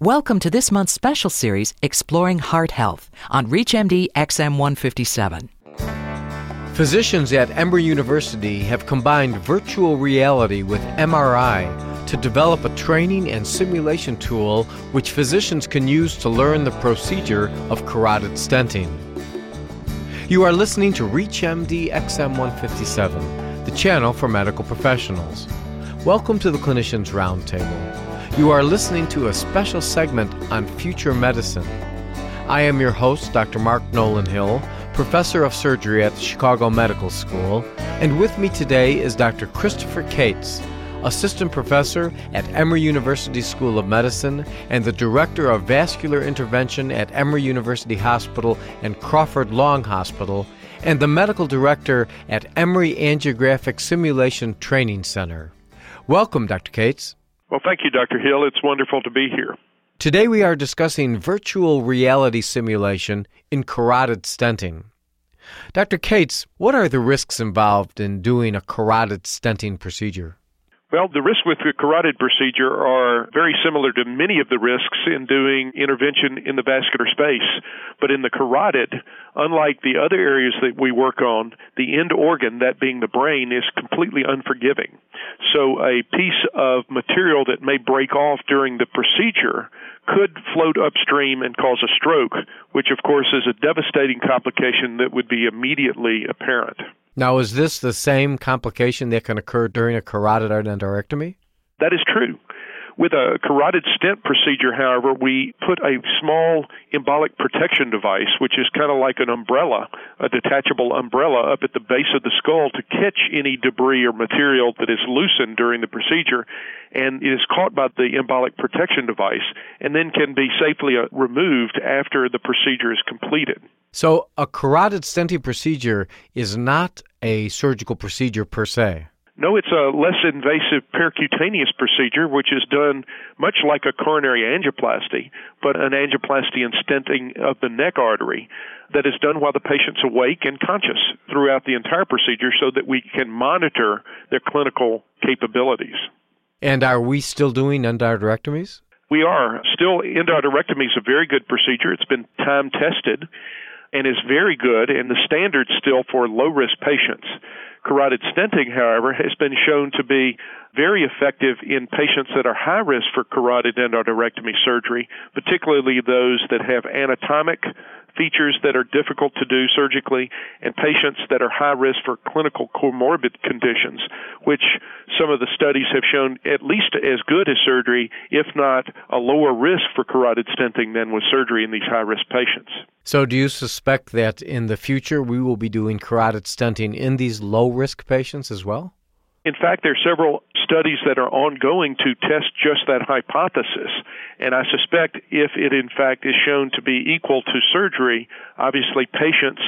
Welcome to this month's special series, Exploring Heart Health, on ReachMD XM157. Physicians at Emory University have combined virtual reality with MRI to develop a training and simulation tool which physicians can use to learn the procedure of carotid stenting. You are listening to ReachMD XM157, the channel for medical professionals. Welcome to the Clinicians Roundtable. You are listening to a special segment on future medicine. I am your host, Dr. Mark Nolan Hill, professor of surgery at the Chicago Medical School, and with me today is Dr. Christopher Cates, assistant professor at Emory University School of Medicine and the director of vascular intervention at Emory University Hospital and Crawford Long Hospital, and the medical director at Emory Angiographic Simulation Training Center. Welcome, Dr. Cates. Well, thank you, Dr. Hill. It's wonderful to be here. Today we are discussing virtual reality simulation in carotid stenting. Dr. Cates, what are the risks involved in doing a carotid stenting procedure? Well, the risks with the carotid procedure are very similar to many of the risks in doing intervention in the vascular space. But in the carotid, unlike the other areas that we work on, the end organ, that being the brain, is completely unforgiving. So a piece of material that may break off during the procedure could float upstream and cause a stroke, which of course is a devastating complication that would be immediately apparent. Now, is this the same complication that can occur during a carotid endarterectomy? That is true. With a carotid stent procedure, however, we put a small embolic protection device, which is kind of like an umbrella, a detachable umbrella up at the base of the skull to catch any debris or material that is loosened during the procedure. And it is caught by the embolic protection device and then can be safely uh, removed after the procedure is completed. So, a carotid stenting procedure is not a surgical procedure per se. No, it's a less invasive percutaneous procedure, which is done much like a coronary angioplasty, but an angioplasty and stenting of the neck artery that is done while the patient's awake and conscious throughout the entire procedure so that we can monitor their clinical capabilities. And are we still doing endarterectomies? We are. Still, endarterectomy is a very good procedure. It's been time tested and is very good and the standard still for low risk patients. Carotid stenting, however, has been shown to be very effective in patients that are high risk for carotid endarterectomy surgery, particularly those that have anatomic features that are difficult to do surgically, and patients that are high risk for clinical comorbid conditions, which some of the studies have shown at least as good as surgery, if not a lower risk for carotid stenting than with surgery in these high risk patients. So, do you suspect that in the future we will be doing carotid stenting in these low risk patients as well? In fact, there are several studies that are ongoing to test just that hypothesis. And I suspect if it in fact is shown to be equal to surgery, obviously patients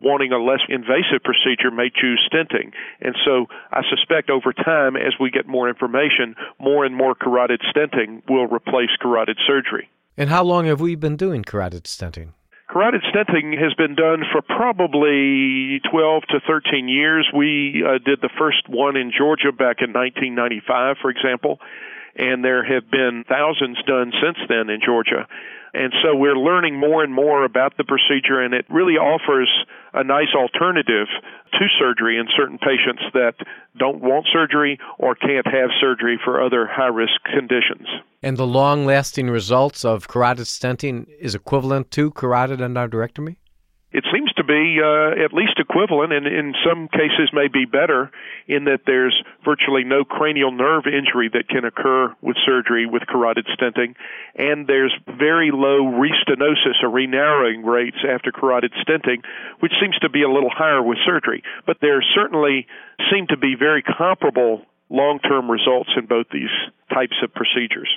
wanting a less invasive procedure may choose stenting. And so I suspect over time, as we get more information, more and more carotid stenting will replace carotid surgery. And how long have we been doing carotid stenting? Carotid stenting has been done for probably 12 to 13 years. We uh, did the first one in Georgia back in 1995, for example, and there have been thousands done since then in Georgia. And so we're learning more and more about the procedure, and it really offers a nice alternative to surgery in certain patients that don't want surgery or can't have surgery for other high risk conditions. And the long lasting results of carotid stenting is equivalent to carotid endarterectomy? It seems to be uh, at least equivalent, and in some cases may be better, in that there's virtually no cranial nerve injury that can occur with surgery with carotid stenting, and there's very low restenosis or renarrowing rates after carotid stenting, which seems to be a little higher with surgery. But there certainly seem to be very comparable long term results in both these types of procedures.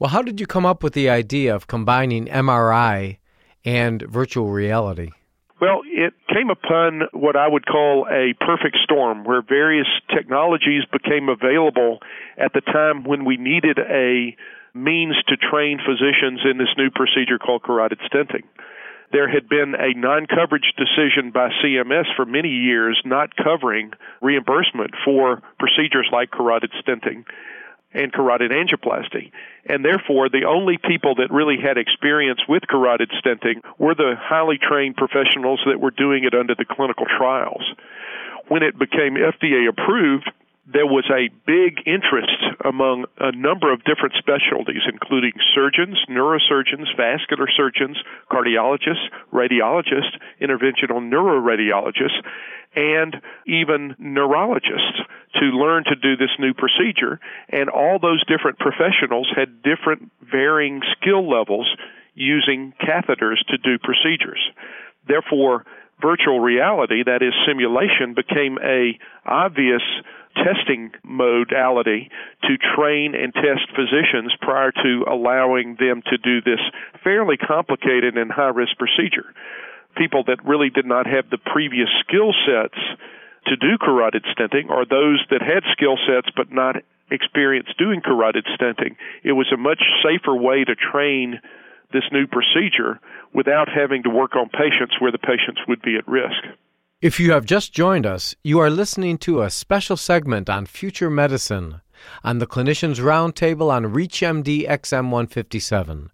Well, how did you come up with the idea of combining MRI and virtual reality? Well, it came upon what I would call a perfect storm where various technologies became available at the time when we needed a means to train physicians in this new procedure called carotid stenting. There had been a non coverage decision by CMS for many years not covering reimbursement for procedures like carotid stenting. And carotid angioplasty. And therefore, the only people that really had experience with carotid stenting were the highly trained professionals that were doing it under the clinical trials. When it became FDA approved, there was a big interest among a number of different specialties, including surgeons, neurosurgeons, vascular surgeons, cardiologists, radiologists, interventional neuroradiologists, and even neurologists to learn to do this new procedure. And all those different professionals had different varying skill levels using catheters to do procedures. Therefore, virtual reality, that is simulation, became a obvious testing modality to train and test physicians prior to allowing them to do this fairly complicated and high risk procedure. People that really did not have the previous skill sets to do carotid stenting or those that had skill sets but not experience doing carotid stenting, it was a much safer way to train this new procedure without having to work on patients where the patients would be at risk. If you have just joined us, you are listening to a special segment on future medicine on the Clinicians Roundtable on ReachMD XM157.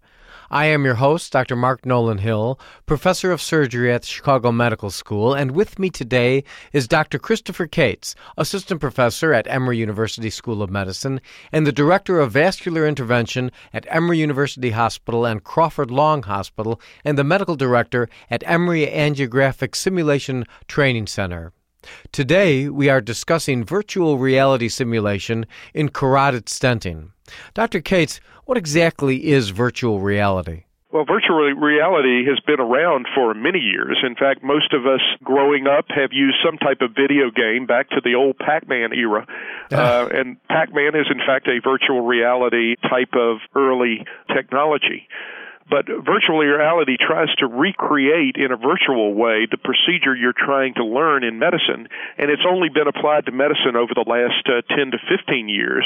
I am your host, Dr. Mark Nolan Hill, professor of surgery at the Chicago Medical School, and with me today is Dr. Christopher Cates, assistant professor at Emory University School of Medicine and the director of vascular intervention at Emory University Hospital and Crawford Long Hospital, and the medical director at Emory Angiographic Simulation Training Center. Today, we are discussing virtual reality simulation in carotid stenting. Dr. Cates, what exactly is virtual reality? Well, virtual reality has been around for many years. In fact, most of us growing up have used some type of video game back to the old Pac Man era. Uh, and Pac Man is, in fact, a virtual reality type of early technology. But virtual reality tries to recreate in a virtual way the procedure you're trying to learn in medicine, and it's only been applied to medicine over the last uh, 10 to 15 years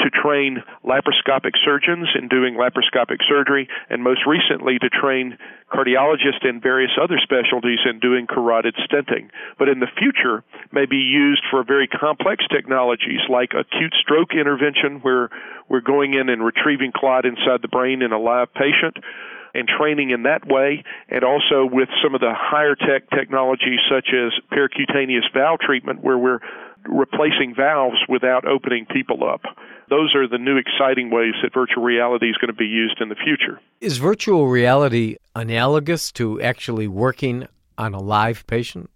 to train laparoscopic surgeons in doing laparoscopic surgery, and most recently to train cardiologists and various other specialties in doing carotid stenting. But in the future, may be used for very complex technologies like acute stroke intervention, where we're going in and retrieving clot inside the brain in a live patient and training in that way, and also with some of the higher tech technologies such as percutaneous valve treatment, where we're replacing valves without opening people up. Those are the new exciting ways that virtual reality is going to be used in the future. Is virtual reality analogous to actually working on a live patient?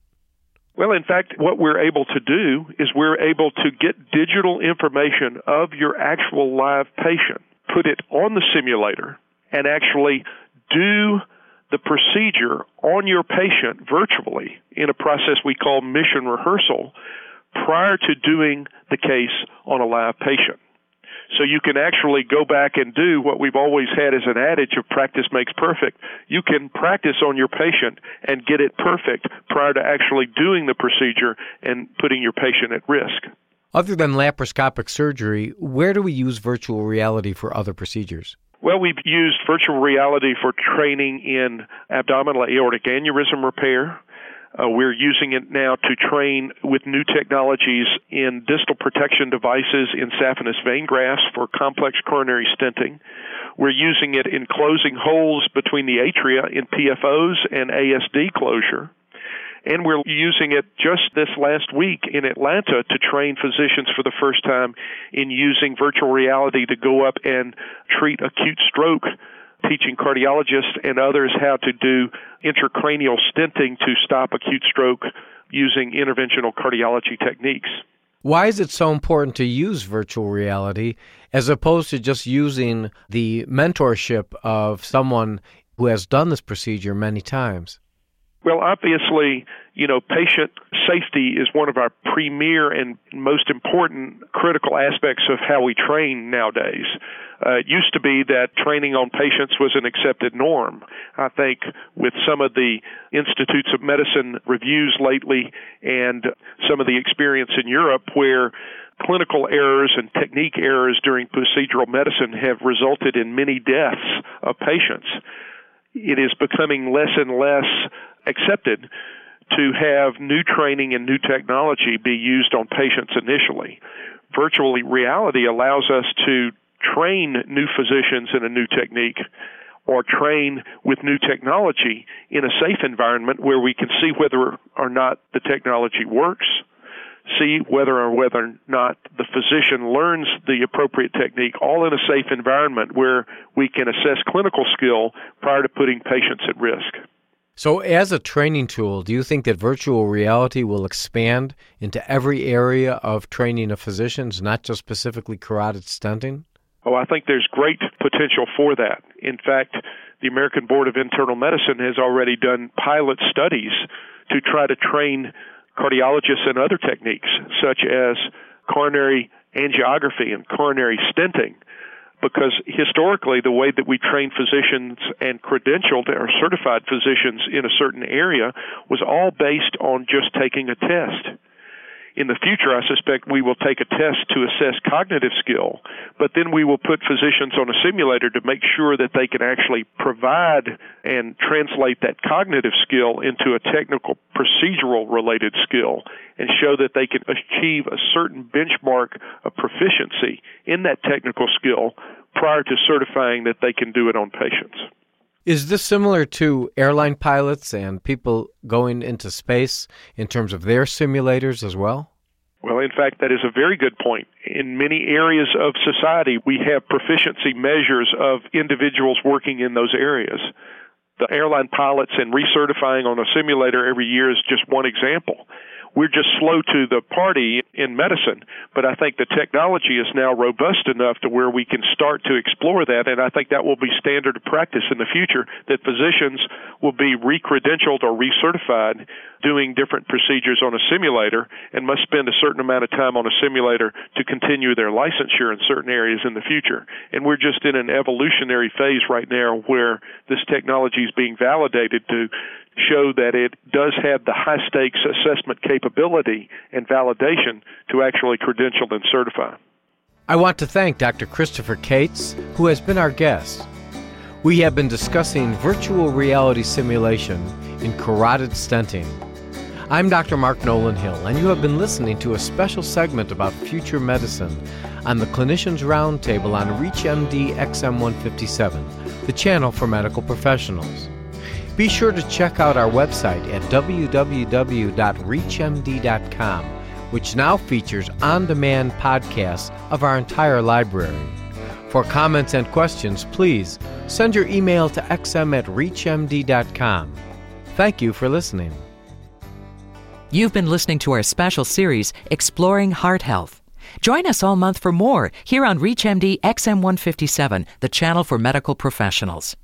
Well, in fact, what we're able to do is we're able to get digital information of your actual live patient, put it on the simulator, and actually do the procedure on your patient virtually in a process we call mission rehearsal prior to doing the case on a live patient. So you can actually go back and do what we've always had as an adage of practice makes perfect. You can practice on your patient and get it perfect prior to actually doing the procedure and putting your patient at risk. Other than laparoscopic surgery, where do we use virtual reality for other procedures? Well, we've used virtual reality for training in abdominal aortic aneurysm repair, uh, we're using it now to train with new technologies in distal protection devices in saphenous vein grafts for complex coronary stenting. We're using it in closing holes between the atria in PFOs and ASD closure. And we're using it just this last week in Atlanta to train physicians for the first time in using virtual reality to go up and treat acute stroke teaching cardiologists and others how to do intracranial stenting to stop acute stroke using interventional cardiology techniques. Why is it so important to use virtual reality as opposed to just using the mentorship of someone who has done this procedure many times? Well, obviously, you know, patient safety is one of our premier and most important critical aspects of how we train nowadays. Uh, it used to be that training on patients was an accepted norm. I think with some of the Institutes of Medicine reviews lately and some of the experience in Europe where clinical errors and technique errors during procedural medicine have resulted in many deaths of patients, it is becoming less and less accepted to have new training and new technology be used on patients initially. virtual reality allows us to train new physicians in a new technique or train with new technology in a safe environment where we can see whether or not the technology works, see whether or whether or not the physician learns the appropriate technique, all in a safe environment where we can assess clinical skill prior to putting patients at risk. So, as a training tool, do you think that virtual reality will expand into every area of training of physicians, not just specifically carotid stenting? Oh, I think there's great potential for that. In fact, the American Board of Internal Medicine has already done pilot studies to try to train cardiologists in other techniques, such as coronary angiography and coronary stenting. Because historically, the way that we trained physicians and credentialed or certified physicians in a certain area was all based on just taking a test in the future, I suspect we will take a test to assess cognitive skill, but then we will put physicians on a simulator to make sure that they can actually provide and translate that cognitive skill into a technical procedural related skill and show that they can achieve a certain benchmark of proficiency in that technical skill prior to certifying that they can do it on patients. Is this similar to airline pilots and people going into space in terms of their simulators as well? Well, in fact, that is a very good point. In many areas of society, we have proficiency measures of individuals working in those areas. The airline pilots and recertifying on a simulator every year is just one example we're just slow to the party in medicine. But I think the technology is now robust enough to where we can start to explore that, and I think that will be standard practice in the future. That physicians will be recredentialed or recertified doing different procedures on a simulator and must spend a certain amount of time on a simulator to continue their licensure in certain areas in the future. And we're just in an evolutionary phase right now where this technology is being validated to show that it does have the high stakes assessment capability and validation to actually credential and certify. I want to thank Dr. Christopher Cates, who has been our guest. We have been discussing virtual reality simulation in carotid stenting. I'm Dr. Mark Nolan Hill, and you have been listening to a special segment about future medicine on the Clinicians Roundtable on ReachMD XM157, the channel for medical professionals. Be sure to check out our website at www.reachmd.com, which now features on demand podcasts of our entire library. For comments and questions, please send your email to xm at reachmd.com. Thank you for listening. You've been listening to our special series, Exploring Heart Health. Join us all month for more here on ReachMD XM157, the channel for medical professionals.